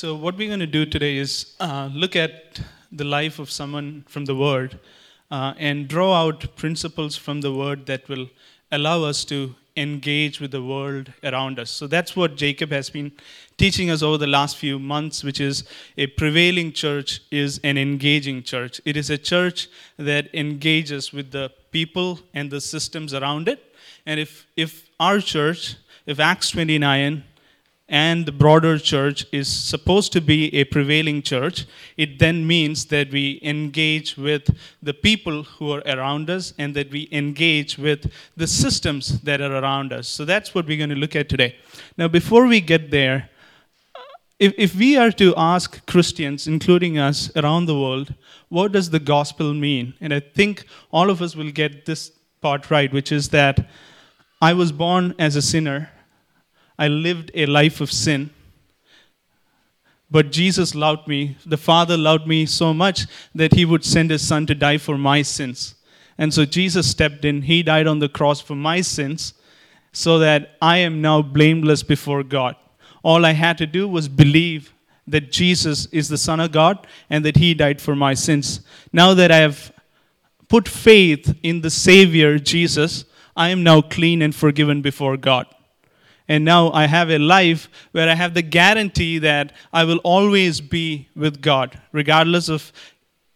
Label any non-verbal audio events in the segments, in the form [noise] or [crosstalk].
So, what we're going to do today is uh, look at the life of someone from the Word uh, and draw out principles from the Word that will allow us to engage with the world around us. So, that's what Jacob has been teaching us over the last few months, which is a prevailing church is an engaging church. It is a church that engages with the people and the systems around it. And if, if our church, if Acts 29 and the broader church is supposed to be a prevailing church, it then means that we engage with the people who are around us and that we engage with the systems that are around us. So that's what we're going to look at today. Now, before we get there, if, if we are to ask Christians, including us around the world, what does the gospel mean? And I think all of us will get this part right, which is that I was born as a sinner I lived a life of sin. But Jesus loved me. The Father loved me so much that He would send His Son to die for my sins. And so Jesus stepped in. He died on the cross for my sins so that I am now blameless before God. All I had to do was believe that Jesus is the Son of God and that He died for my sins. Now that I have put faith in the Savior, Jesus, I am now clean and forgiven before God. And now I have a life where I have the guarantee that I will always be with God, regardless of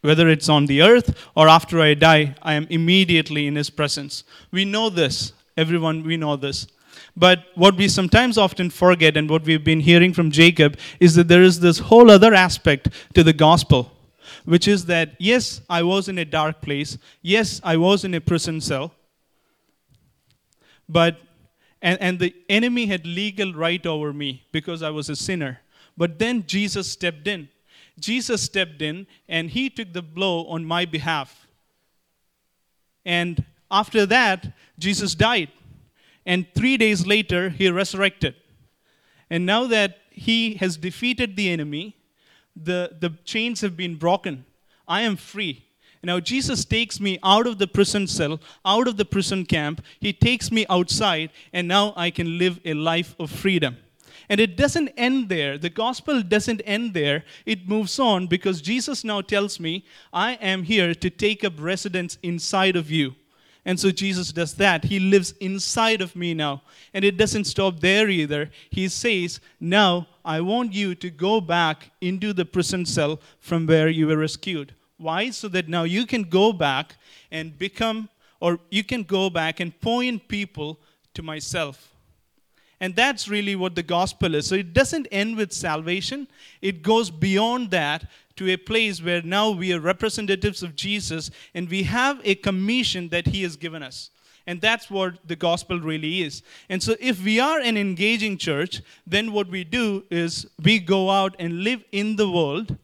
whether it's on the earth or after I die, I am immediately in His presence. We know this. Everyone, we know this. But what we sometimes often forget, and what we've been hearing from Jacob, is that there is this whole other aspect to the gospel, which is that, yes, I was in a dark place. Yes, I was in a prison cell. But and, and the enemy had legal right over me because I was a sinner. But then Jesus stepped in. Jesus stepped in and he took the blow on my behalf. And after that, Jesus died. And three days later, he resurrected. And now that he has defeated the enemy, the, the chains have been broken. I am free. Now, Jesus takes me out of the prison cell, out of the prison camp. He takes me outside, and now I can live a life of freedom. And it doesn't end there. The gospel doesn't end there. It moves on because Jesus now tells me, I am here to take up residence inside of you. And so Jesus does that. He lives inside of me now. And it doesn't stop there either. He says, Now I want you to go back into the prison cell from where you were rescued. Why? So that now you can go back and become, or you can go back and point people to myself. And that's really what the gospel is. So it doesn't end with salvation, it goes beyond that to a place where now we are representatives of Jesus and we have a commission that He has given us. And that's what the gospel really is. And so, if we are an engaging church, then what we do is we go out and live in the world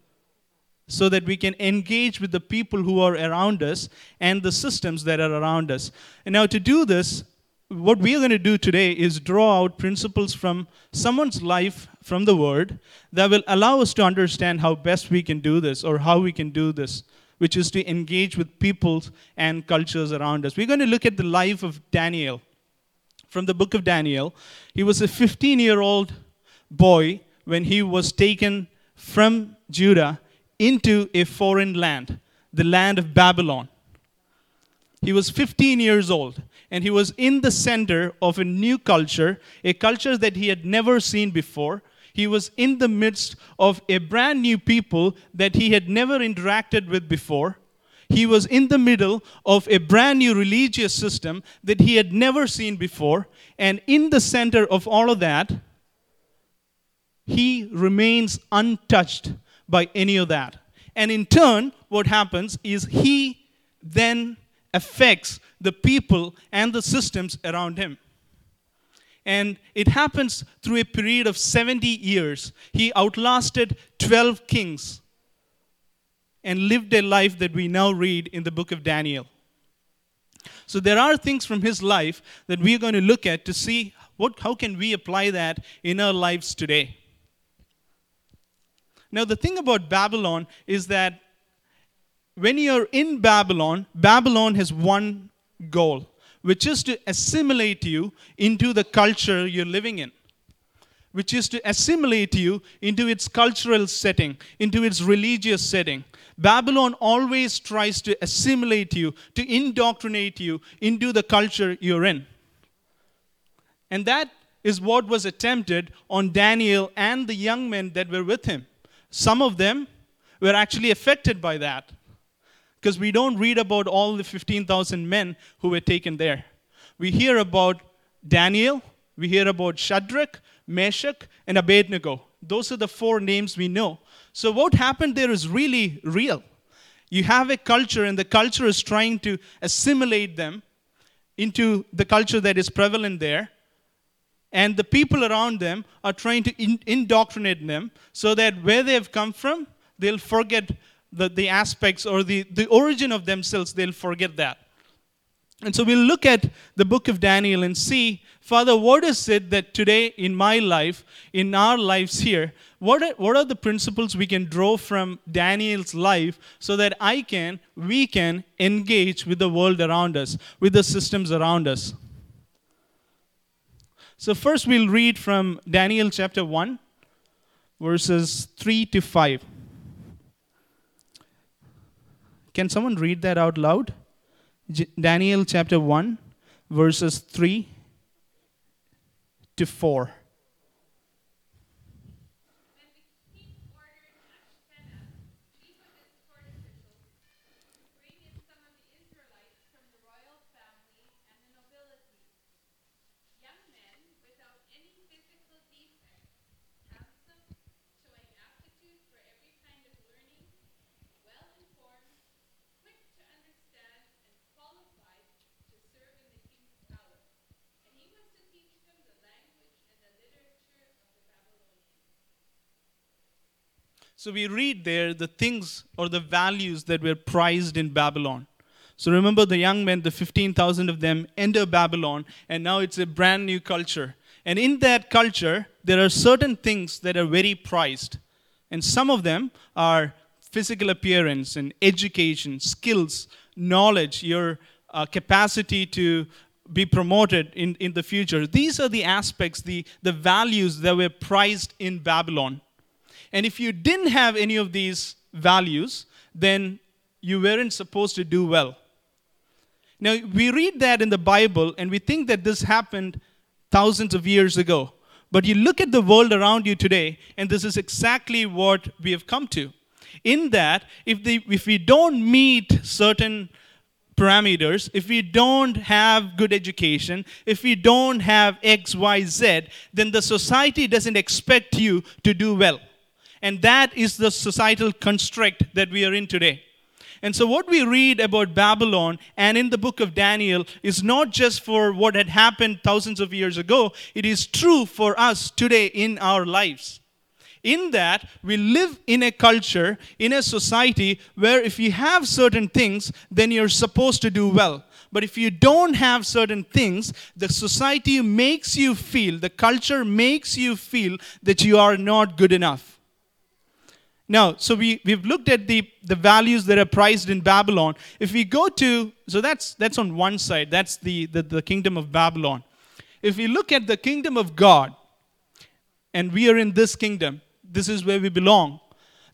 so that we can engage with the people who are around us and the systems that are around us. And now, to do this, what we are going to do today is draw out principles from someone's life from the Word that will allow us to understand how best we can do this or how we can do this, which is to engage with peoples and cultures around us. We're going to look at the life of Daniel from the book of Daniel. He was a 15 year old boy when he was taken from Judah into a foreign land, the land of Babylon. He was 15 years old and he was in the center of a new culture, a culture that he had never seen before. He was in the midst of a brand new people that he had never interacted with before. He was in the middle of a brand new religious system that he had never seen before. And in the center of all of that, he remains untouched by any of that. And in turn, what happens is he then affects the people and the systems around him. And it happens through a period of 70 years. He outlasted 12 kings and lived a life that we now read in the book of Daniel. So there are things from his life that we are going to look at to see what, how can we apply that in our lives today. Now, the thing about Babylon is that when you're in Babylon, Babylon has one goal, which is to assimilate you into the culture you're living in. which is to assimilate you into its cultural setting, into its religious setting. Babylon always tries to assimilate you, to indoctrinate you into the culture you're in. And that is what was attempted on Daniel and the young men that were with him. Some of them were actually affected by that because we don't read about all the 15,000 men who were taken there. We hear about Daniel, we hear about Shadrach, Meshach, and Abednego. Those are the four names we know. So, what happened there is really real. You have a culture, and the culture is trying to assimilate them into the culture that is prevalent there. And the people around them are trying to in- indoctrinate them so that where they have come from, they'll forget the, the aspects or the, the origin of themselves, they'll forget that. And so we'll look at the book of Daniel and see, Father, what is it that today in my life, in our lives here, what are, what are the principles we can draw from Daniel's life so that I can, we can engage with the world around us, with the systems around us? So, first we'll read from Daniel chapter 1, verses 3 to 5. Can someone read that out loud? Daniel chapter 1, verses 3 to 4. So we read there the things or the values that were prized in Babylon. So remember the young men, the 15,000 of them enter Babylon, and now it's a brand new culture. And in that culture, there are certain things that are very prized. And some of them are physical appearance and education, skills, knowledge, your uh, capacity to be promoted in, in the future. These are the aspects, the, the values that were prized in Babylon. And if you didn't have any of these values, then you weren't supposed to do well. Now, we read that in the Bible and we think that this happened thousands of years ago. But you look at the world around you today, and this is exactly what we have come to. In that, if, if we don't meet certain parameters, if we don't have good education, if we don't have X, Y, Z, then the society doesn't expect you to do well. And that is the societal construct that we are in today. And so, what we read about Babylon and in the book of Daniel is not just for what had happened thousands of years ago, it is true for us today in our lives. In that, we live in a culture, in a society where if you have certain things, then you're supposed to do well. But if you don't have certain things, the society makes you feel, the culture makes you feel that you are not good enough. Now, so we, we've looked at the, the values that are prized in Babylon. If we go to, so that's, that's on one side, that's the, the, the kingdom of Babylon. If we look at the kingdom of God, and we are in this kingdom, this is where we belong,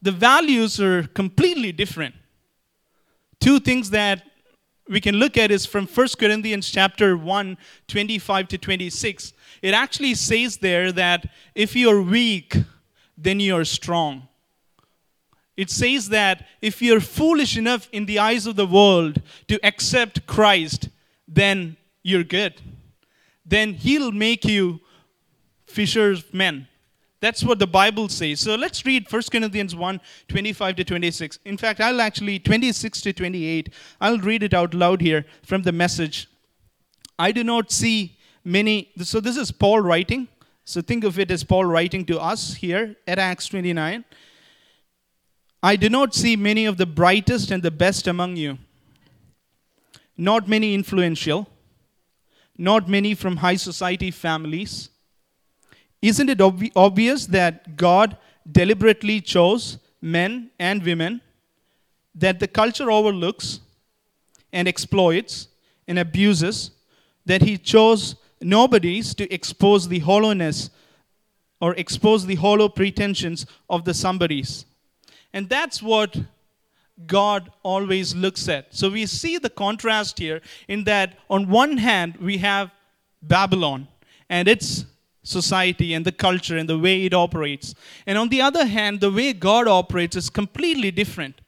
the values are completely different. Two things that we can look at is from 1 Corinthians chapter 1, 25 to 26. It actually says there that if you're weak, then you're strong it says that if you're foolish enough in the eyes of the world to accept Christ, then you're good. Then He'll make you fishers men. That's what the Bible says. So let's read 1 Corinthians 1 25 to 26. In fact, I'll actually, 26 to 28, I'll read it out loud here from the message. I do not see many. So this is Paul writing. So think of it as Paul writing to us here at Acts 29. I do not see many of the brightest and the best among you, not many influential, not many from high society families. Isn't it ob- obvious that God deliberately chose men and women that the culture overlooks and exploits and abuses, that He chose nobodies to expose the hollowness or expose the hollow pretensions of the somebodies. And that's what God always looks at. So we see the contrast here in that on one hand we have Babylon and its society and the culture and the way it operates. And on the other hand, the way God operates is completely different.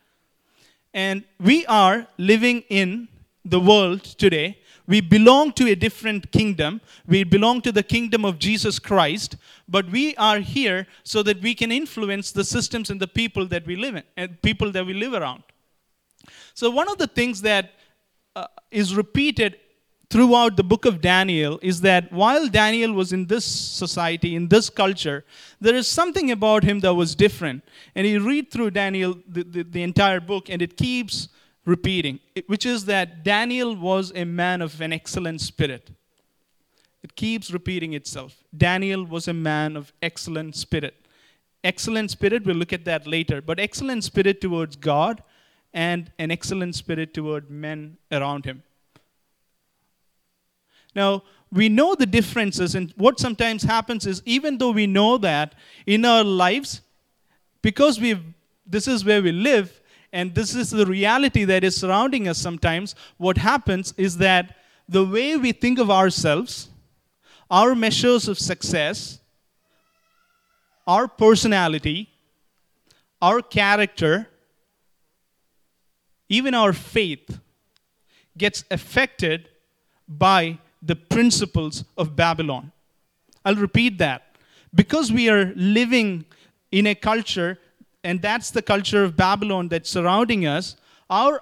And we are living in the world today. We belong to a different kingdom. We belong to the kingdom of Jesus Christ, but we are here so that we can influence the systems and the people that we live in, and people that we live around. So, one of the things that uh, is repeated throughout the book of Daniel is that while Daniel was in this society, in this culture, there is something about him that was different. And you read through Daniel, the, the, the entire book, and it keeps repeating, which is that Daniel was a man of an excellent spirit. It keeps repeating itself. Daniel was a man of excellent spirit. Excellent spirit, we'll look at that later, but excellent spirit towards God and an excellent spirit toward men around him. Now, we know the differences, and what sometimes happens is even though we know that in our lives, because we this is where we live, and this is the reality that is surrounding us sometimes, what happens is that the way we think of ourselves, our measures of success, our personality, our character, even our faith gets affected by the principles of Babylon. I'll repeat that. Because we are living in a culture, and that's the culture of Babylon that's surrounding us, our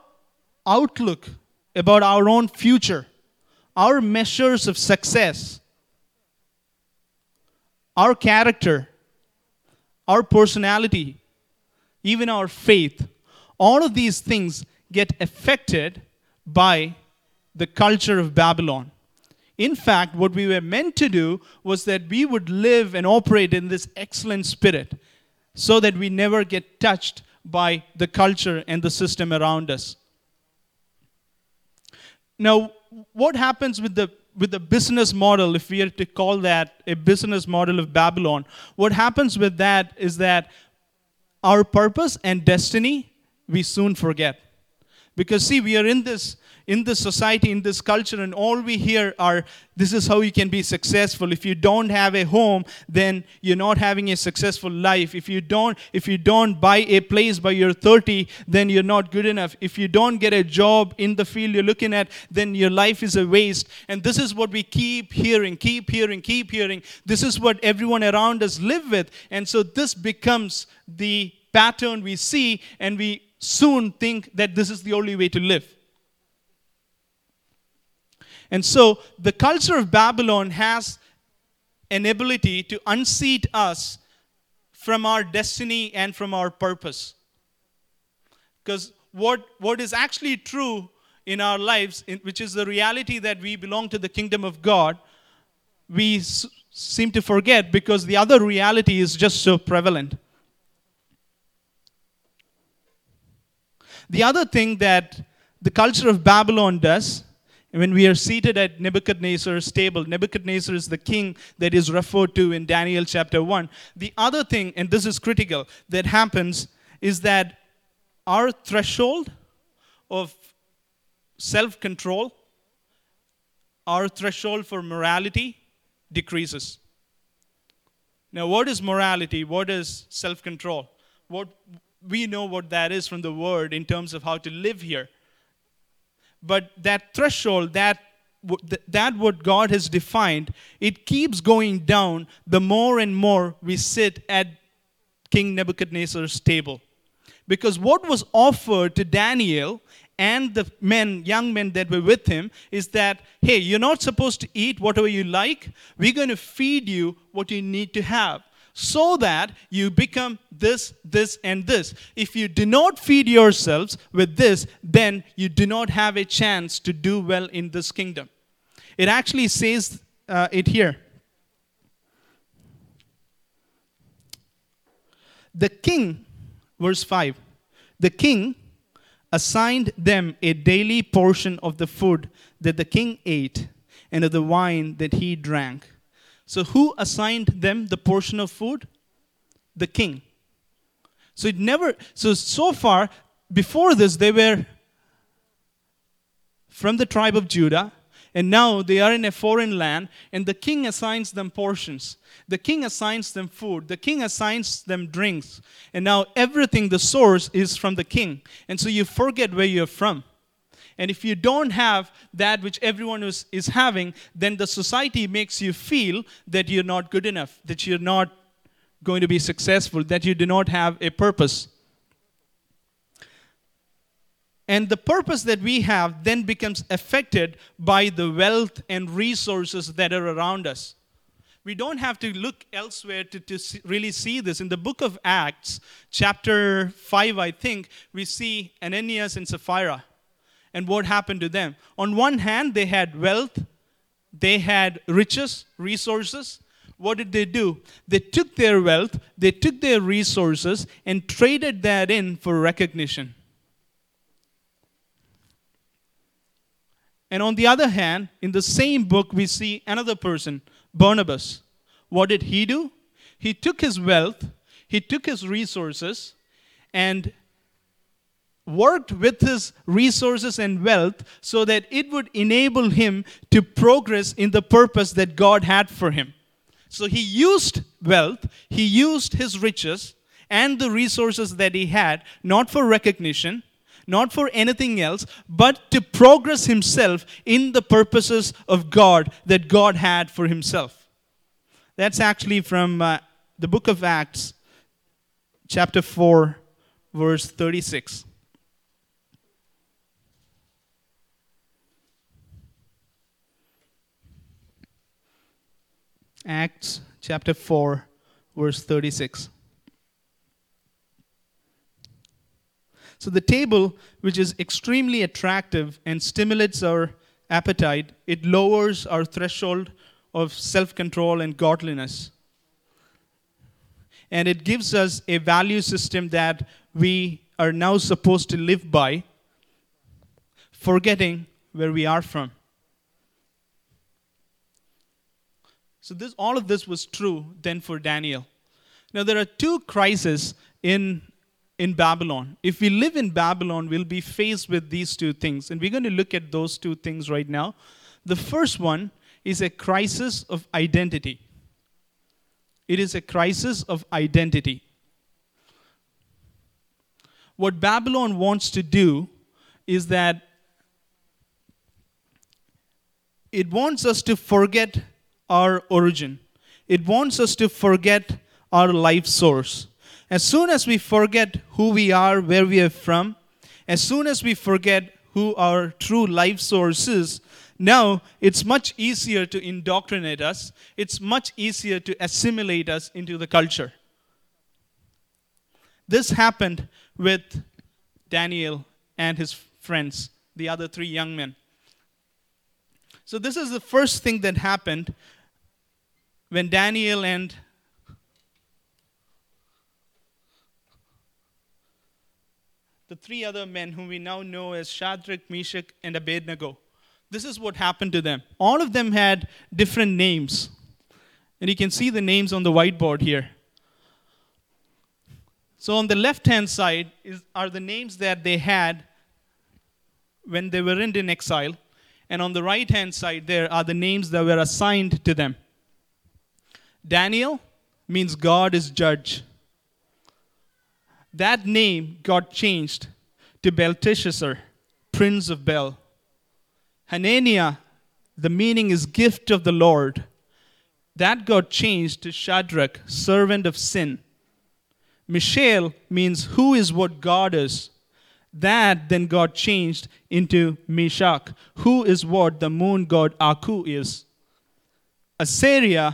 outlook about our own future, our measures of success, our character, our personality, even our faith, all of these things get affected by the culture of Babylon. In fact, what we were meant to do was that we would live and operate in this excellent spirit so that we never get touched by the culture and the system around us. Now, what happens with the with the business model, if we are to call that a business model of Babylon, what happens with that is that our purpose and destiny we soon forget. Because, see, we are in this in this society, in this culture, and all we hear are this is how you can be successful. If you don't have a home, then you're not having a successful life. If you don't, if you don't buy a place by you're 30, then you're not good enough. If you don't get a job in the field you're looking at, then your life is a waste. And this is what we keep hearing, keep hearing, keep hearing. This is what everyone around us live with. And so this becomes the pattern we see, and we soon think that this is the only way to live. And so the culture of Babylon has an ability to unseat us from our destiny and from our purpose. Because what, what is actually true in our lives, in, which is the reality that we belong to the kingdom of God, we s- seem to forget because the other reality is just so prevalent. The other thing that the culture of Babylon does when we are seated at Nebuchadnezzar's table, Nebuchadnezzar is the king that is referred to in Daniel chapter 1. The other thing, and this is critical, that happens is that our threshold of self control, our threshold for morality decreases. Now, what is morality? What is self control? What we know what that is from the word in terms of how to live here but that threshold, that that what God has defined, it keeps going down the more and more we sit at King Nebuchadnezzar's table. Because what was offered to Daniel and the men, young men that were with him, is that, hey, you're not supposed to eat whatever you like. We're going to feed you what you need to have so that you become this, this, and this. If you do not feed yourselves with this, then you do not have a chance to do well in this kingdom. It actually says uh, it here. The king, verse 5, the king assigned them a daily portion of the food that the king ate and of the wine that he drank So, who assigned them the portion of food? The king. So, it never, so, so far, before this, they were from the tribe of Judah, and now they are in a foreign land, and the king assigns them portions. The king assigns them food. The king assigns them drinks. And now everything, the source, is from the king. And so you forget where you're from. And if you don't have that which everyone is, is having, then the society makes you feel that you're not good enough, that you're not going to be successful, that you do not have a purpose. And the purpose that we have then becomes affected by the wealth and resources that are around us. We don't have to look elsewhere to, to see, really see this. In the book of Acts, chapter 5, I think, we see Ananias and Sapphira and what happened to them. On one hand, they had wealth, they had riches, resources. What did they do? They took their wealth, they took their resources, and traded that in for recognition. And on the other hand, in the same book, we see another person, Barnabas. What did he do? He took his wealth, he took his resources, and worked with his resources and wealth so that it would enable him to progress in the purpose that God had for him. So he used wealth, he used his riches and the resources that he had, not for recognition, not for anything else, but to progress himself in the purposes of God that God had for himself. That's actually from uh, the book of Acts, chapter 4, verse 36. Acts chapter 4, verse 36. So, the table, which is extremely attractive and stimulates our appetite, it lowers our threshold of self control and godliness. And it gives us a value system that we are now supposed to live by, forgetting where we are from. So this all of this was true then for Daniel. Now there are two crises in in Babylon. If we live in Babylon, we'll be faced with these two things. And we're going to look at those two things right now. The first one is a crisis of identity. It is a crisis of identity. What Babylon wants to do is that it wants us to forget our origin, it wants us to forget our life source. As soon as we forget who we are, where we are from, as soon as we forget who our true life source is, now it's much easier to indoctrinate us, it's much easier to assimilate us into the culture. This happened with Daniel and his friends, the other three young men. So, this is the first thing that happened when Daniel and the three other men whom we now know as Shadrach, Meshach, and Abednego. This is what happened to them. All of them had different names. And you can see the names on the whiteboard here. So on the left hand side is, are the names that they had when they were in exile. And on the right hand side, there are the names that were assigned to them. Daniel means God is judge that name got changed to Belteshazzar, prince of Bel. Hananiah, the meaning is gift of the Lord. That got changed to Shadrach, servant of sin. Mishael means who is what God is. That then got changed into Meshach, who is what the moon god Aku is. Azariah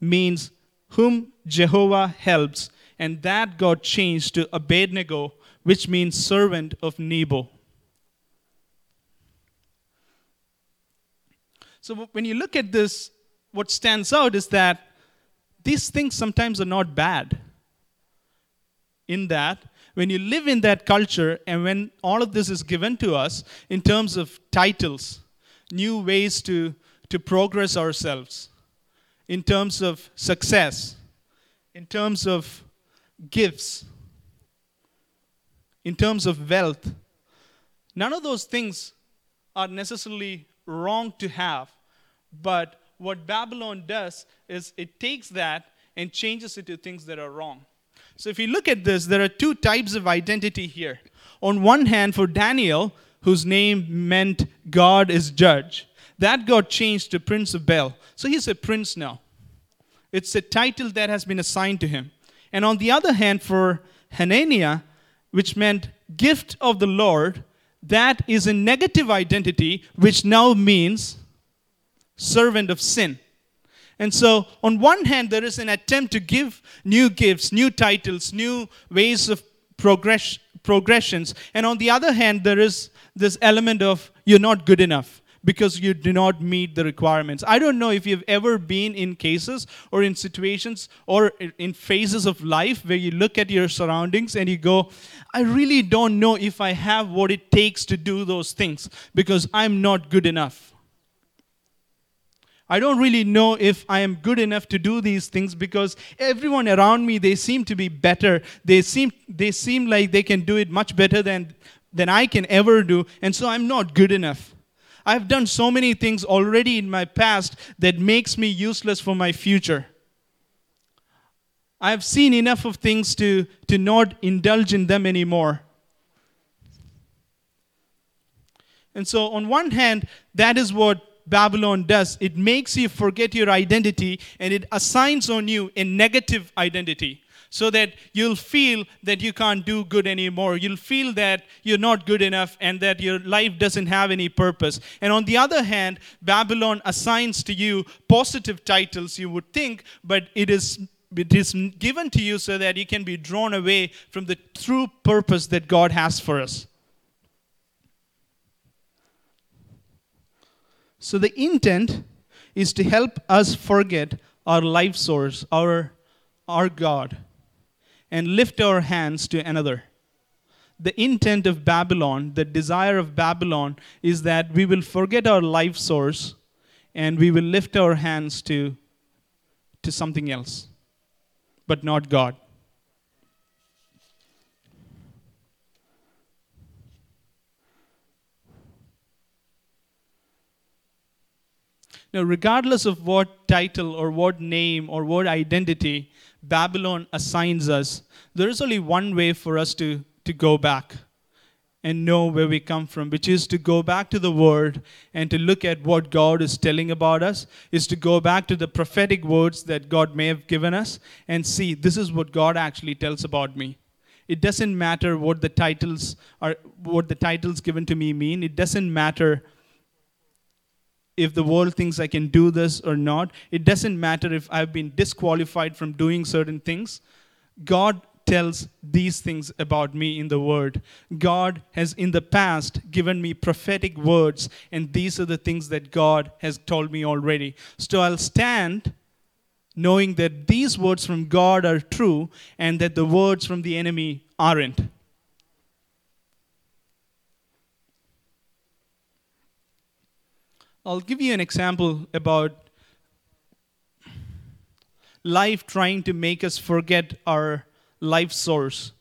means whom Jehovah helps and that got changed to Abednego, which means servant of Nebo. So when you look at this, what stands out is that these things sometimes are not bad. In that, when you live in that culture and when all of this is given to us in terms of titles, new ways to, to progress ourselves, in terms of success, in terms of gifts, in terms of wealth. None of those things are necessarily wrong to have, but what Babylon does is it takes that and changes it to things that are wrong. So if you look at this, there are two types of identity here. On one hand, for Daniel, whose name meant God is judge, that got changed to Prince of Bel. So he's a prince now. It's a title that has been assigned to him. And on the other hand, for Hananiah, which meant gift of the Lord, that is a negative identity, which now means servant of sin. And so, on one hand, there is an attempt to give new gifts, new titles, new ways of progress, progressions. And on the other hand, there is this element of you're not good enough because you do not meet the requirements. I don't know if you've ever been in cases or in situations or in phases of life where you look at your surroundings and you go, I really don't know if I have what it takes to do those things because I'm not good enough. I don't really know if I am good enough to do these things because everyone around me they seem to be better. They seem they seem like they can do it much better than than I can ever do and so I'm not good enough. I've done so many things already in my past that makes me useless for my future. I've seen enough of things to, to not indulge in them anymore. And so, on one hand, that is what Babylon does. It makes you forget your identity and it assigns on you a negative identity so that you'll feel that you can't do good anymore. You'll feel that you're not good enough and that your life doesn't have any purpose. And on the other hand, Babylon assigns to you positive titles, you would think, but it is it is given to you so that you can be drawn away from the true purpose that God has for us. So the intent is to help us forget our life source, our, our God and lift our hands to another. The intent of Babylon, the desire of Babylon, is that we will forget our life source and we will lift our hands to, to something else, but not God. Now, regardless of what title or what name or what identity Babylon assigns us, there is only one way for us to, to go back and know where we come from, which is to go back to the Word and to look at what God is telling about us, is to go back to the prophetic words that God may have given us and see this is what God actually tells about me. It doesn't matter what the titles are, what the titles given to me mean. It doesn't matter if the world thinks I can do this or not. It doesn't matter if I've been disqualified from doing certain things. God tells these things about me in the Word. God has in the past given me prophetic words, and these are the things that God has told me already. So I'll stand knowing that these words from God are true and that the words from the enemy aren't. I'll give you an example about life trying to make us forget our life source,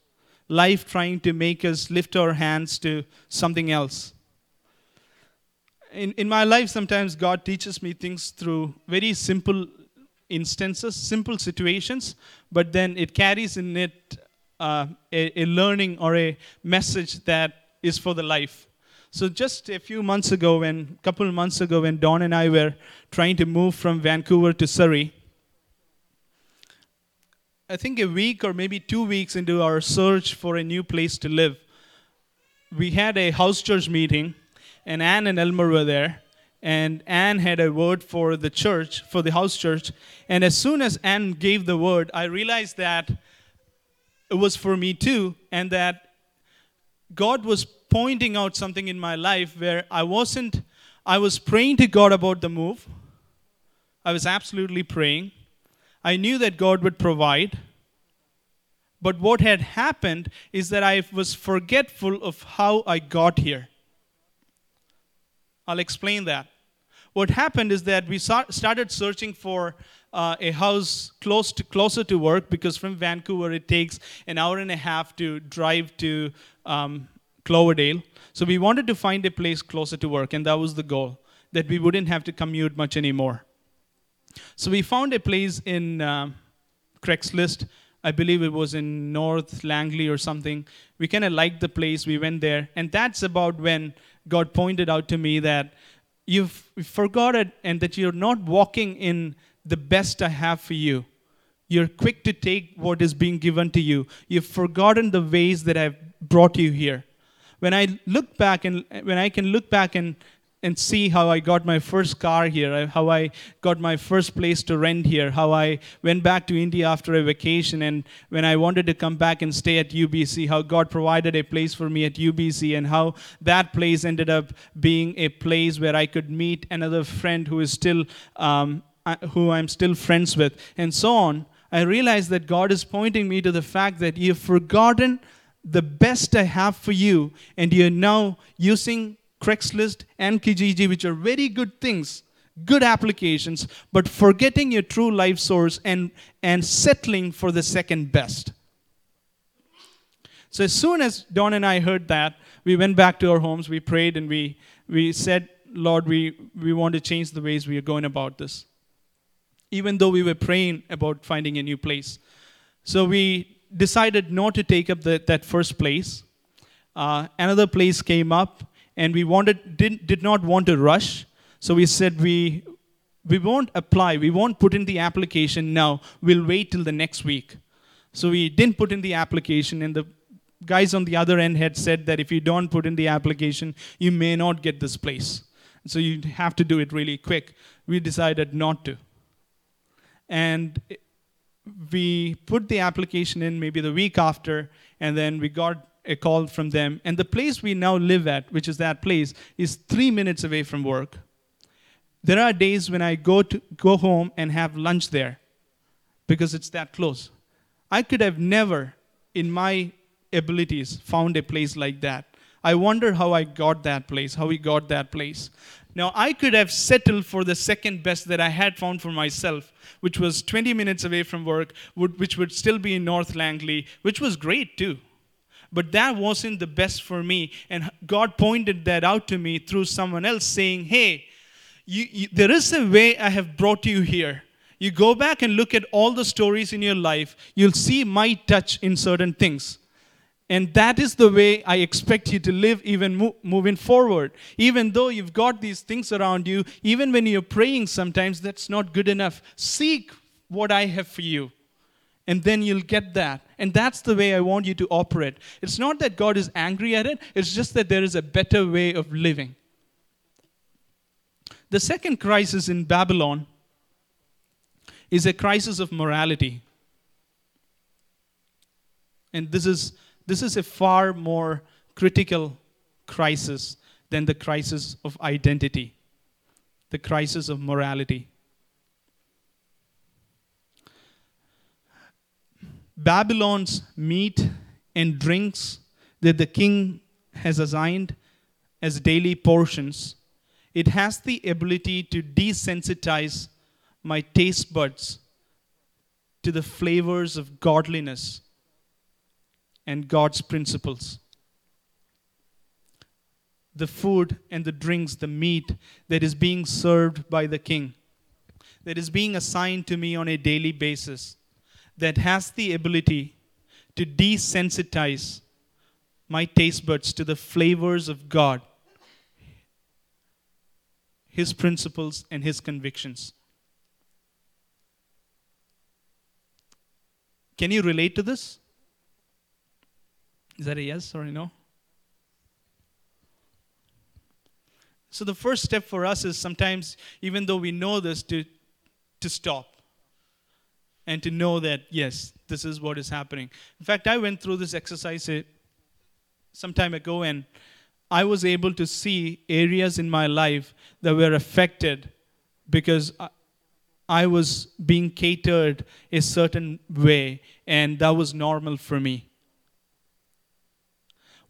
life trying to make us lift our hands to something else. In, in my life, sometimes God teaches me things through very simple instances, simple situations, but then it carries in it uh, a, a learning or a message that is for the life. So just a few months ago, when a couple months ago, when Don and I were trying to move from Vancouver to Surrey, I think a week or maybe two weeks into our search for a new place to live, we had a house church meeting, and Anne and Elmer were there. And Anne had a word for the church, for the house church. And as soon as Anne gave the word, I realized that it was for me too, and that God was pointing out something in my life where I wasn't, I was praying to God about the move. I was absolutely praying. I knew that God would provide. But what had happened is that I was forgetful of how I got here. I'll explain that. What happened is that we started searching for uh, a house close to closer to work because from Vancouver it takes an hour and a half to drive to um, Cloverdale. So we wanted to find a place closer to work, and that was the goal that we wouldn't have to commute much anymore. So we found a place in uh, Craigslist. I believe it was in North Langley or something. We kind of liked the place. We went there. And that's about when God pointed out to me that you've forgotten and that you're not walking in the best I have for you. You're quick to take what is being given to you. You've forgotten the ways that I've brought you here. When I look back and when I can look back and and see how I got my first car here, how I got my first place to rent here, how I went back to India after a vacation, and when I wanted to come back and stay at UBC, how God provided a place for me at UBC, and how that place ended up being a place where I could meet another friend who is still, um, who I'm still friends with, and so on. I realized that God is pointing me to the fact that you've forgotten the best I have for you, and you're now using Craigslist and Kijiji, which are very good things, good applications, but forgetting your true life source and, and settling for the second best. So as soon as Don and I heard that, we went back to our homes, we prayed, and we, we said, Lord, we, we want to change the ways we are going about this. Even though we were praying about finding a new place. So we decided not to take up the, that first place. Uh, another place came up, and we wanted did, did not want to rush. So we said we we won't apply we won't put in the application now. We'll wait till the next week. So we didn't put in the application and the guys on the other end had said that if you don't put in the application you may not get this place. So you have to do it really quick. We decided not to. And we put the application in maybe the week after and then we got a call from them. And the place we now live at, which is that place, is three minutes away from work. There are days when I go, to, go home and have lunch there because it's that close. I could have never, in my abilities, found a place like that. I wonder how I got that place, how we got that place. Now, I could have settled for the second best that I had found for myself, which was 20 minutes away from work, which would still be in North Langley, which was great too. But that wasn't the best for me. And God pointed that out to me through someone else saying, Hey, you, you, there is a way I have brought you here. You go back and look at all the stories in your life, you'll see my touch in certain things. And that is the way I expect you to live even mo- moving forward. Even though you've got these things around you, even when you're praying, sometimes that's not good enough. Seek what I have for you and then you'll get that. And that's the way I want you to operate. It's not that God is angry at it, it's just that there is a better way of living. The second crisis in Babylon is a crisis of morality. And this is, this is a far more critical crisis than the crisis of identity, the crisis of morality. Babylon's meat and drinks that the king has assigned as daily portions, it has the ability to desensitize my taste buds to the flavors of godliness and God's principles. The food and the drinks, the meat that is being served by the king, that is being assigned to me on a daily basis that has the ability to desensitize my taste buds to the flavors of God, His principles, and His convictions. Can you relate to this? Is that a yes or a no? So the first step for us is sometimes, even though we know this, to, to stop and to know that, yes, this is what is happening. In fact, I went through this exercise uh, some time ago and I was able to see areas in my life that were affected because I was being catered a certain way, and that was normal for me.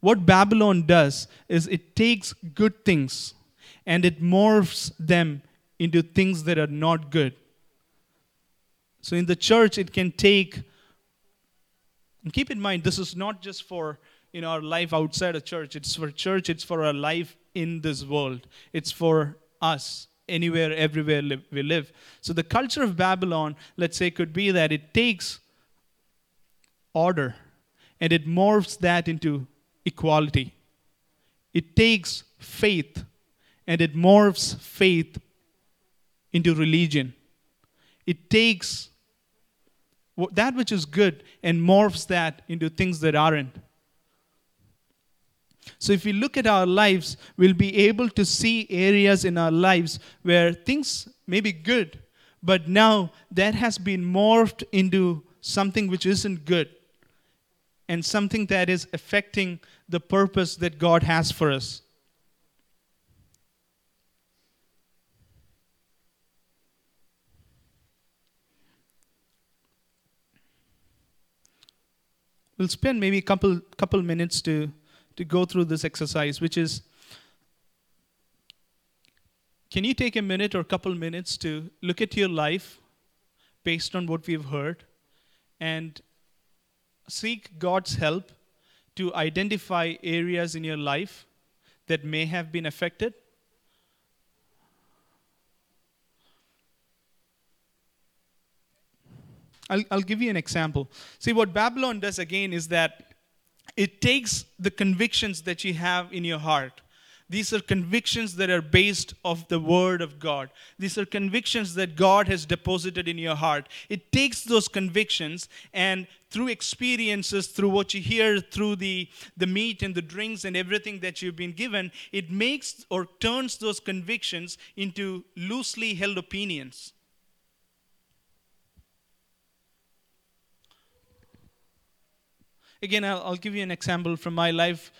What Babylon does is it takes good things and it morphs them into things that are not good So in the church, it can take, and keep in mind, this is not just for you know, our life outside of church. It's for church, it's for our life in this world. It's for us anywhere, everywhere we live. So the culture of Babylon, let's say, could be that it takes order and it morphs that into equality. It takes faith and it morphs faith into religion. It takes that which is good and morphs that into things that aren't. So, if we look at our lives, we'll be able to see areas in our lives where things may be good, but now that has been morphed into something which isn't good and something that is affecting the purpose that God has for us. We'll spend maybe a couple couple minutes to to go through this exercise, which is can you take a minute or a couple minutes to look at your life based on what we've heard and seek God's help to identify areas in your life that may have been affected? I'll, I'll give you an example. See, what Babylon does again is that it takes the convictions that you have in your heart. These are convictions that are based of the word of God. These are convictions that God has deposited in your heart. It takes those convictions and through experiences, through what you hear, through the, the meat and the drinks and everything that you've been given, it makes or turns those convictions into loosely held opinions. Again, I'll, I'll give you an example from my life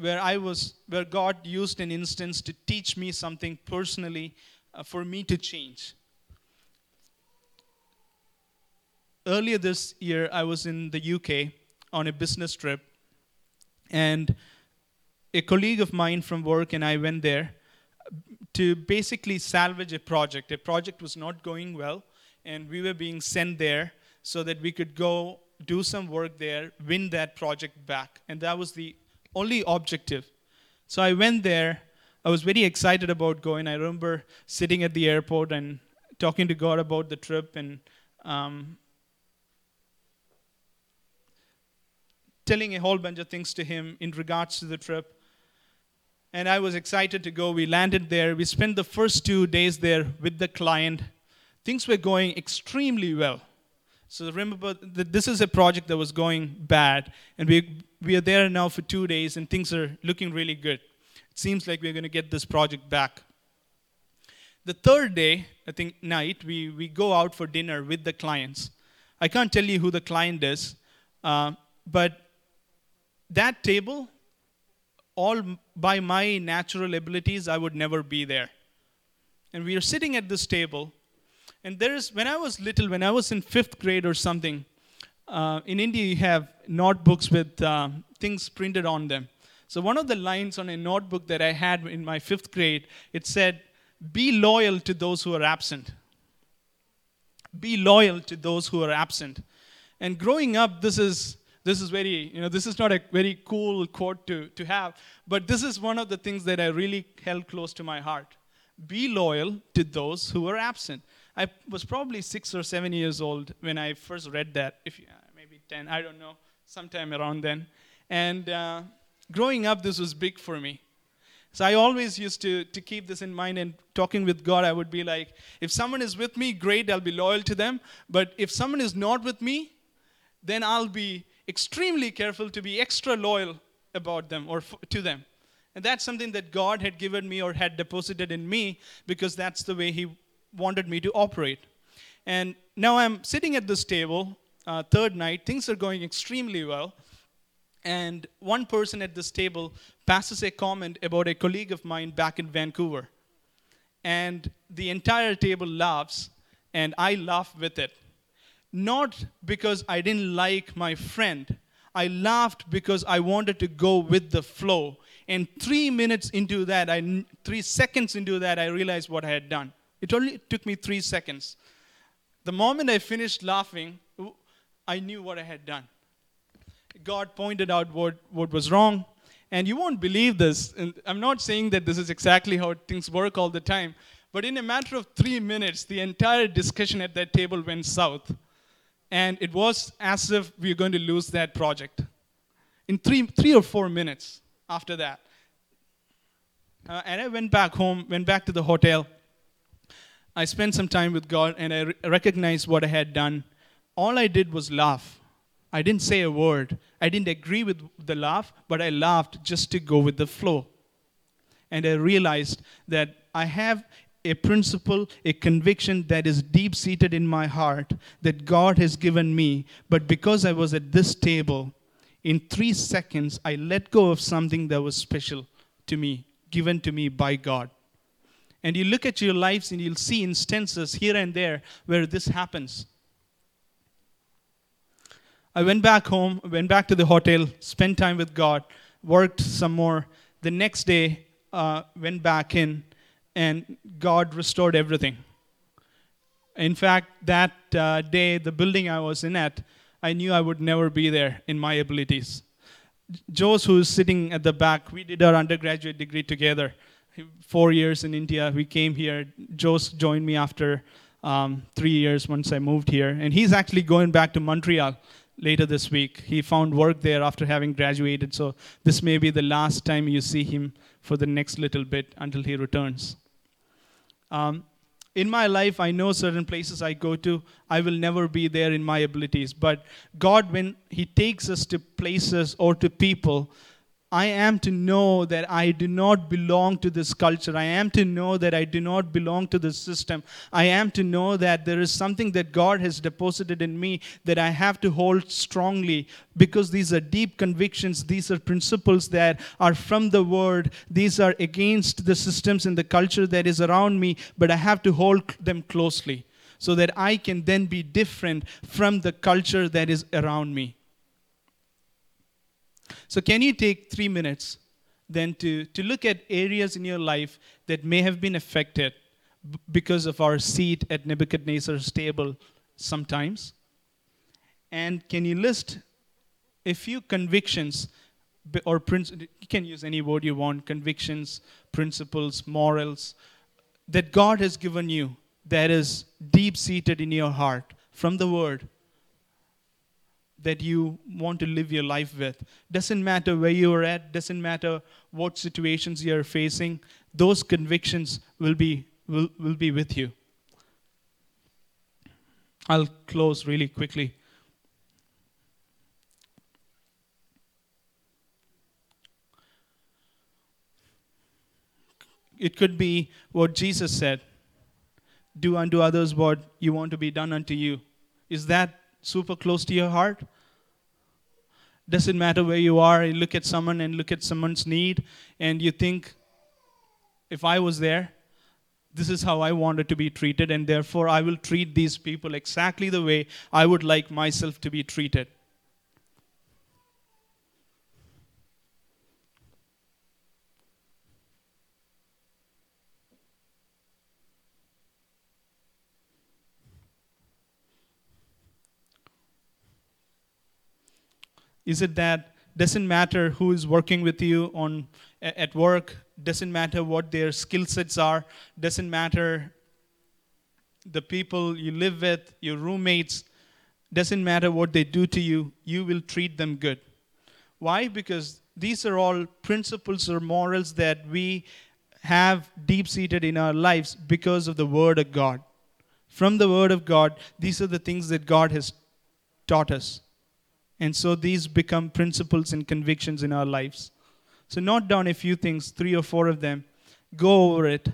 where I was, where God used an instance to teach me something personally uh, for me to change. Earlier this year, I was in the UK on a business trip, and a colleague of mine from work and I went there to basically salvage a project. A project was not going well, and we were being sent there so that we could go do some work there, win that project back. And that was the only objective. So I went there. I was very excited about going. I remember sitting at the airport and talking to God about the trip and um, telling a whole bunch of things to Him in regards to the trip. And I was excited to go. We landed there. We spent the first two days there with the client. Things were going extremely well. So remember that this is a project that was going bad, and we, we are there now for two days, and things are looking really good. It seems like we're going to get this project back. The third day, I think night, we, we go out for dinner with the clients. I can't tell you who the client is, uh, but that table, all by my natural abilities, I would never be there. And we are sitting at this table, and there is, when I was little, when I was in fifth grade or something, uh, in India you have notebooks with uh, things printed on them. So one of the lines on a notebook that I had in my fifth grade, it said, "Be loyal to those who are absent." Be loyal to those who are absent. And growing up, this is this is very you know this is not a very cool quote to, to have but this is one of the things that i really held close to my heart be loyal to those who are absent I was probably six or seven years old when I first read that, if uh, maybe 10, I don't know, sometime around then. And uh, growing up, this was big for me. So I always used to, to keep this in mind and talking with God, I would be like, if someone is with me, great, I'll be loyal to them. But if someone is not with me, then I'll be extremely careful to be extra loyal about them or f- to them. And that's something that God had given me or had deposited in me because that's the way He wanted me to operate. And now I'm sitting at this table, uh, third night, things are going extremely well. And one person at this table passes a comment about a colleague of mine back in Vancouver. And the entire table laughs, and I laugh with it. Not because I didn't like my friend, I laughed because I wanted to go with the flow. And three minutes into that, I, three seconds into that, I realized what I had done. It only took me three seconds. The moment I finished laughing, I knew what I had done. God pointed out what, what was wrong. And you won't believe this. And I'm not saying that this is exactly how things work all the time. But in a matter of three minutes, the entire discussion at that table went south. And it was as if we were going to lose that project. In three, three or four minutes after that. Uh, and I went back home, went back to the hotel. I spent some time with God and I re- recognized what I had done. All I did was laugh. I didn't say a word. I didn't agree with the laugh, but I laughed just to go with the flow. And I realized that I have a principle, a conviction that is deep seated in my heart that God has given me. But because I was at this table, in three seconds, I let go of something that was special to me, given to me by God. And you look at your lives and you'll see instances here and there where this happens. I went back home, went back to the hotel, spent time with God, worked some more. The next day, uh, went back in, and God restored everything. In fact, that uh, day, the building I was in at, I knew I would never be there in my abilities. Jose, who's sitting at the back, we did our undergraduate degree together. Four years in India, we came here. Jose joined me after um, three years once I moved here, and he's actually going back to Montreal later this week. He found work there after having graduated, so this may be the last time you see him for the next little bit until he returns. Um, in my life, I know certain places I go to, I will never be there in my abilities. But God, when He takes us to places or to people, I am to know that I do not belong to this culture. I am to know that I do not belong to this system. I am to know that there is something that God has deposited in me that I have to hold strongly because these are deep convictions. These are principles that are from the Word. These are against the systems and the culture that is around me, but I have to hold them closely so that I can then be different from the culture that is around me. So, can you take three minutes then to, to look at areas in your life that may have been affected b- because of our seat at Nebuchadnezzar's table sometimes? And can you list a few convictions or principles? You can use any word you want convictions, principles, morals that God has given you that is deep seated in your heart from the Word that you want to live your life with. Doesn't matter where you are at, doesn't matter what situations you are facing, those convictions will be, will, will be with you. I'll close really quickly. It could be what Jesus said do unto others what you want to be done unto you. Is that super close to your heart? Doesn't matter where you are, you look at someone and look at someone's need, and you think, if I was there, this is how I wanted to be treated, and therefore I will treat these people exactly the way I would like myself to be treated. Is it that doesn't matter who is working with you on at work, doesn't matter what their skill sets are, doesn't matter the people you live with, your roommates, doesn't matter what they do to you, you will treat them good. Why? Because these are all principles or morals that we have deep seated in our lives because of the Word of God. From the Word of God, these are the things that God has taught us. And so these become principles and convictions in our lives. So note down a few things, three or four of them. Go over it.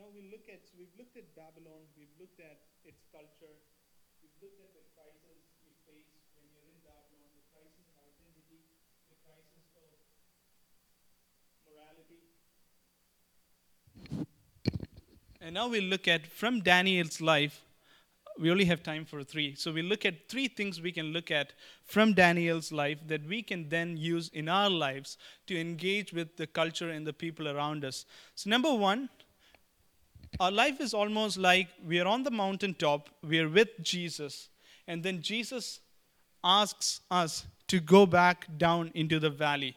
Now we look at so we've looked at Babylon, we've looked at its culture, we've looked at the crisis you face when you're in Babylon, the crisis of identity, the crisis of morality. And now we look at from Daniel's life. We only have time for three. So we look at three things we can look at from Daniel's life that we can then use in our lives to engage with the culture and the people around us. So, number one, our life is almost like we are on the mountaintop, we are with Jesus, and then Jesus asks us to go back down into the valley.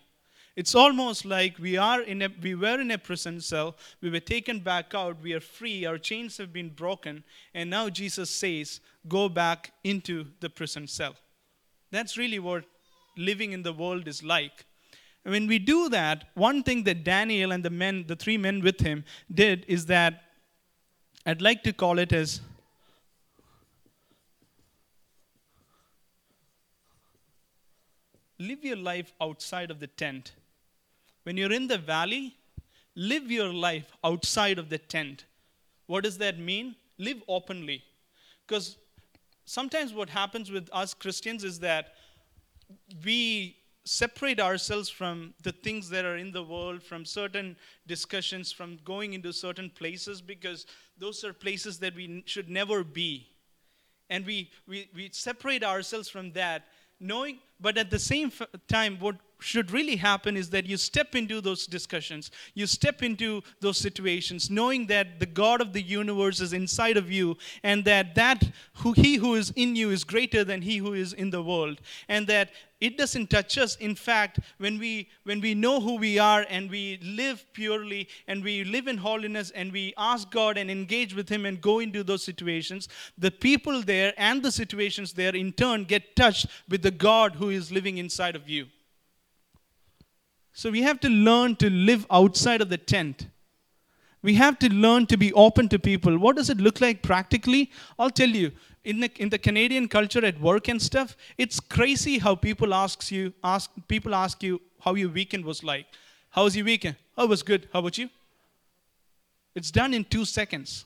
It's almost like we are in a we were in a prison cell, we were taken back out, we are free, our chains have been broken, and now Jesus says, go back into the prison cell. That's really what living in the world is like. And when we do that, one thing that Daniel and the men, the three men with him, did is that I'd like to call it as live your life outside of the tent. When you're in the valley, live your life outside of the tent. What does that mean? Live openly. Because sometimes what happens with us Christians is that we separate ourselves from the things that are in the world, from certain discussions, from going into certain places, because those are places that we should never be. And we, we, we separate ourselves from that, knowing, but at the same time, what should really happen is that you step into those discussions, you step into those situations, knowing that the God of the universe is inside of you, and that that who he who is in you is greater than he who is in the world, and that it doesn't touch us in fact when we when we know who we are and we live purely and we live in holiness and we ask god and engage with him and go into those situations the people there and the situations there in turn get touched with the god who is living inside of you so we have to learn to live outside of the tent. We have to learn to be open to people. What does it look like practically? I'll tell you. In the, in the Canadian culture at work and stuff, it's crazy how people asks you ask people ask you how your weekend was like. How was your weekend? Oh, it was good. How about you? It's done in two seconds.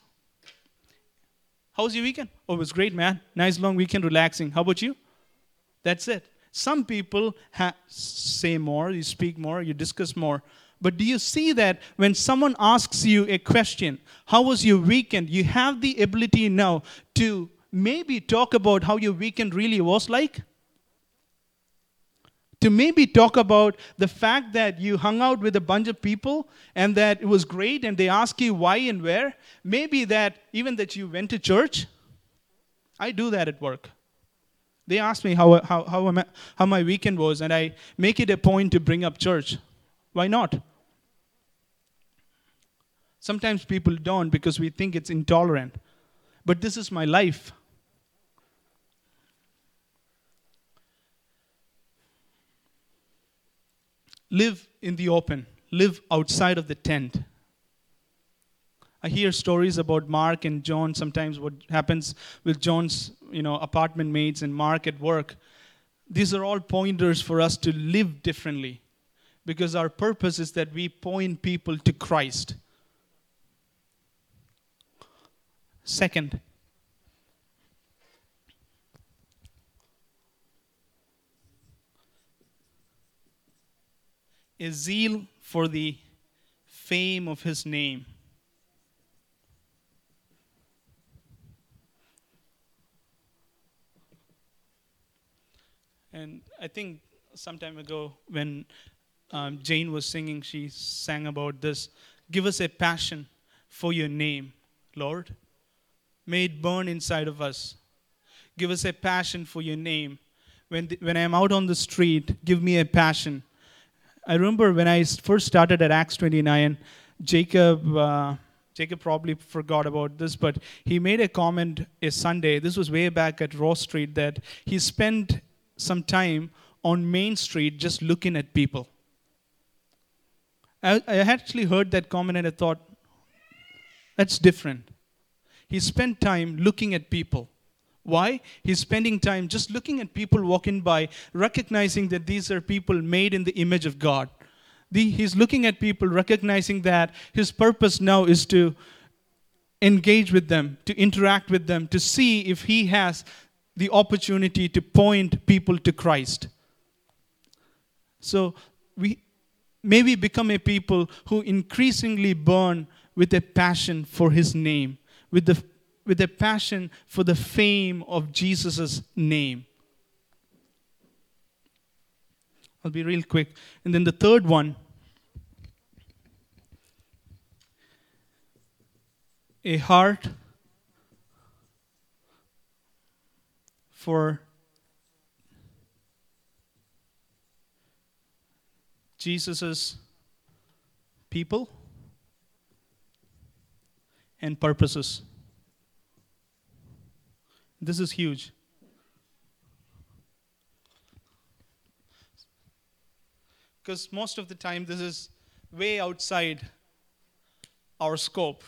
How was your weekend? Oh, it was great, man. Nice long weekend, relaxing. How about you? That's it. Some people ha- say more, you speak more, you discuss more. But do you see that when someone asks you a question, how was your weekend? You have the ability now to maybe talk about how your weekend really was like. To maybe talk about the fact that you hung out with a bunch of people and that it was great and they ask you why and where. Maybe that even that you went to church. I do that at work. They ask me how, how, how, I, how my weekend was, and I make it a point to bring up church. Why not? Sometimes people don't because we think it's intolerant. But this is my life. Live in the open, live outside of the tent. I hear stories about Mark and John. Sometimes what happens with John's, you know, apartment mates and Mark at work. These are all pointers for us to live differently, because our purpose is that we point people to Christ. Second, a zeal for the fame of his name. And I think some time ago, when um, Jane was singing, she sang about this Give us a passion for your name, Lord. May it burn inside of us. Give us a passion for your name. When, the, when I'm out on the street, give me a passion. I remember when I first started at Acts 29, Jacob. Uh, Jacob probably forgot about this, but he made a comment a Sunday. This was way back at Raw Street that he spent some time on Main Street just looking at people. I, I actually heard that comment and I thought, that's different. He spent time looking at people. Why? He's spending time just looking at people walking by, recognizing that these are people made in the image of God. The, he's looking at people, recognizing that his purpose now is to engage with them, to interact with them, to see if he has the opportunity to point people to Christ. So we maybe become a people who increasingly burn with a passion for his name, with the with a passion for the fame of Jesus' name. I'll be real quick. And then the third one a heart for Jesus' people and purposes. This is huge. Because most of the time, this is way outside our scope,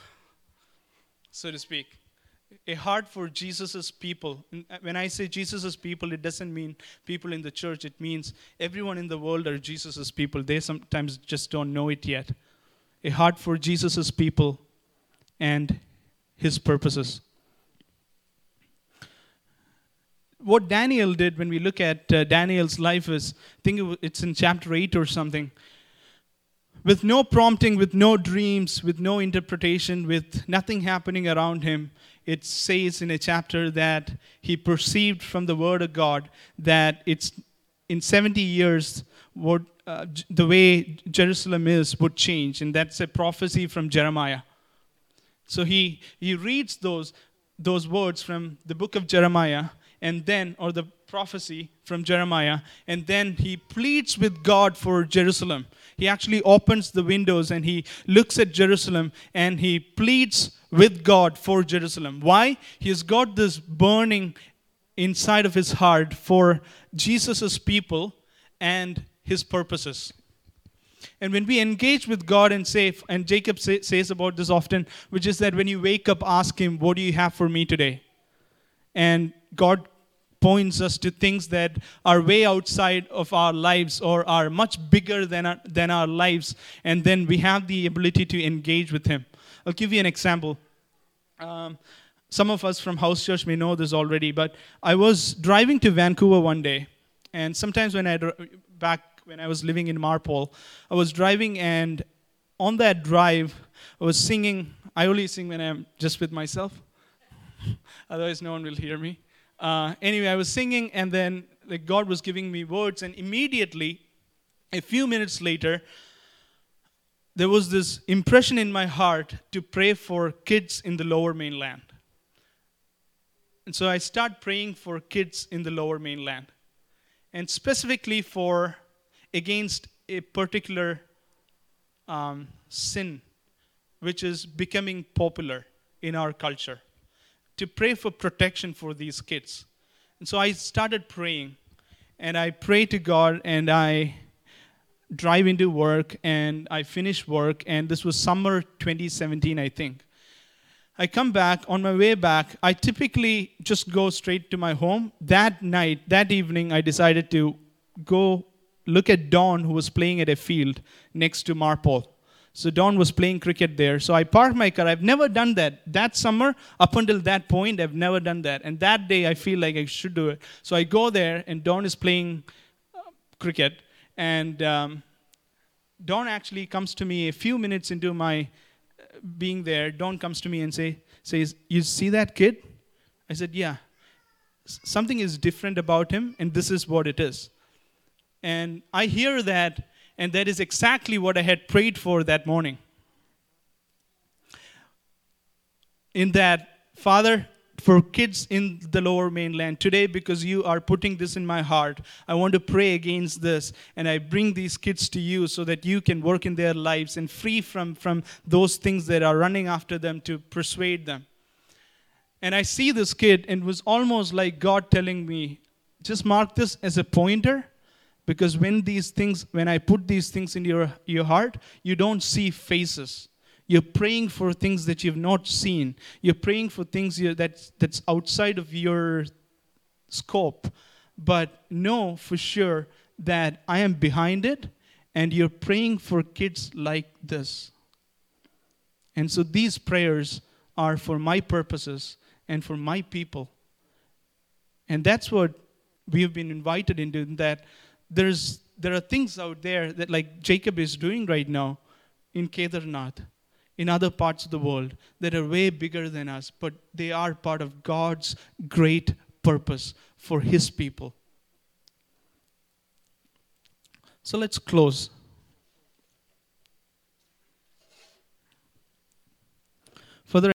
so to speak. A heart for Jesus' people. When I say Jesus' people, it doesn't mean people in the church. It means everyone in the world are Jesus' people. They sometimes just don't know it yet. A heart for Jesus' people and his purposes what Daniel did when we look at uh, Daniel's life is, I think it's in chapter 8 or something. With no prompting, with no dreams, with no interpretation, with nothing happening around him, it says in a chapter that he perceived from the word of God that it's in 70 years what, uh, the way Jerusalem is would change. And that's a prophecy from Jeremiah. So he, he reads those, those words from the book of Jeremiah and then, or the prophecy from Jeremiah, and then he pleads with God for Jerusalem. He actually opens the windows and he looks at Jerusalem and he pleads with God for Jerusalem. Why? He has got this burning inside of his heart for Jesus' people and his purposes. And when we engage with God and say, and Jacob say, says about this often, which is that when you wake up, ask Him, What do you have for me today? And God points us to things that are way outside of our lives or are much bigger than our, than our lives, and then we have the ability to engage with Him. I'll give you an example. Um, some of us from House Church may know this already, but I was driving to Vancouver one day, and sometimes when I back when I was living in Marpole, I was driving, and on that drive, I was singing. I only sing when I'm just with myself. [laughs] Otherwise, no one will hear me. Uh, anyway, I was singing, and then like, God was giving me words, and immediately, a few minutes later, there was this impression in my heart to pray for kids in the lower mainland. And so I start praying for kids in the lower mainland, and specifically for against a particular um, sin which is becoming popular in our culture to pray for protection for these kids. And so I started praying, and I pray to God, and I drive into work, and I finish work, and this was summer 2017, I think. I come back, on my way back, I typically just go straight to my home. That night, that evening, I decided to go look at Don, who was playing at a field next to Marpole. So Don was playing cricket there. So I parked my car. I've never done that. That summer, up until that point, I've never done that. And that day, I feel like I should do it. So I go there, and Don is playing uh, cricket. And um, Don actually comes to me a few minutes into my uh, being there. Don comes to me and say, says, "You see that kid?" I said, "Yeah." Something is different about him, and this is what it is. And I hear that and that is exactly what I had prayed for that morning. In that, Father, for kids in the lower mainland today because you are putting this in my heart i want to pray against this and i bring these kids to you so that you can work in their lives and free from from those things that are running after them to persuade them and i see this kid and it was almost like god telling me just mark this as a pointer because when these things, when I put these things in your, your heart, you don't see faces. You're praying for things that you've not seen. You're praying for things that, that's outside of your scope. But know for sure that I am behind it, and you're praying for kids like this. And so these prayers are for my purposes and for my people. And that's what we have been invited into that there's there are things out there that like Jacob is doing right now in Kedarnath, in other parts of the world that are way bigger than us, but they are part of God's great purpose for his people. So let's close.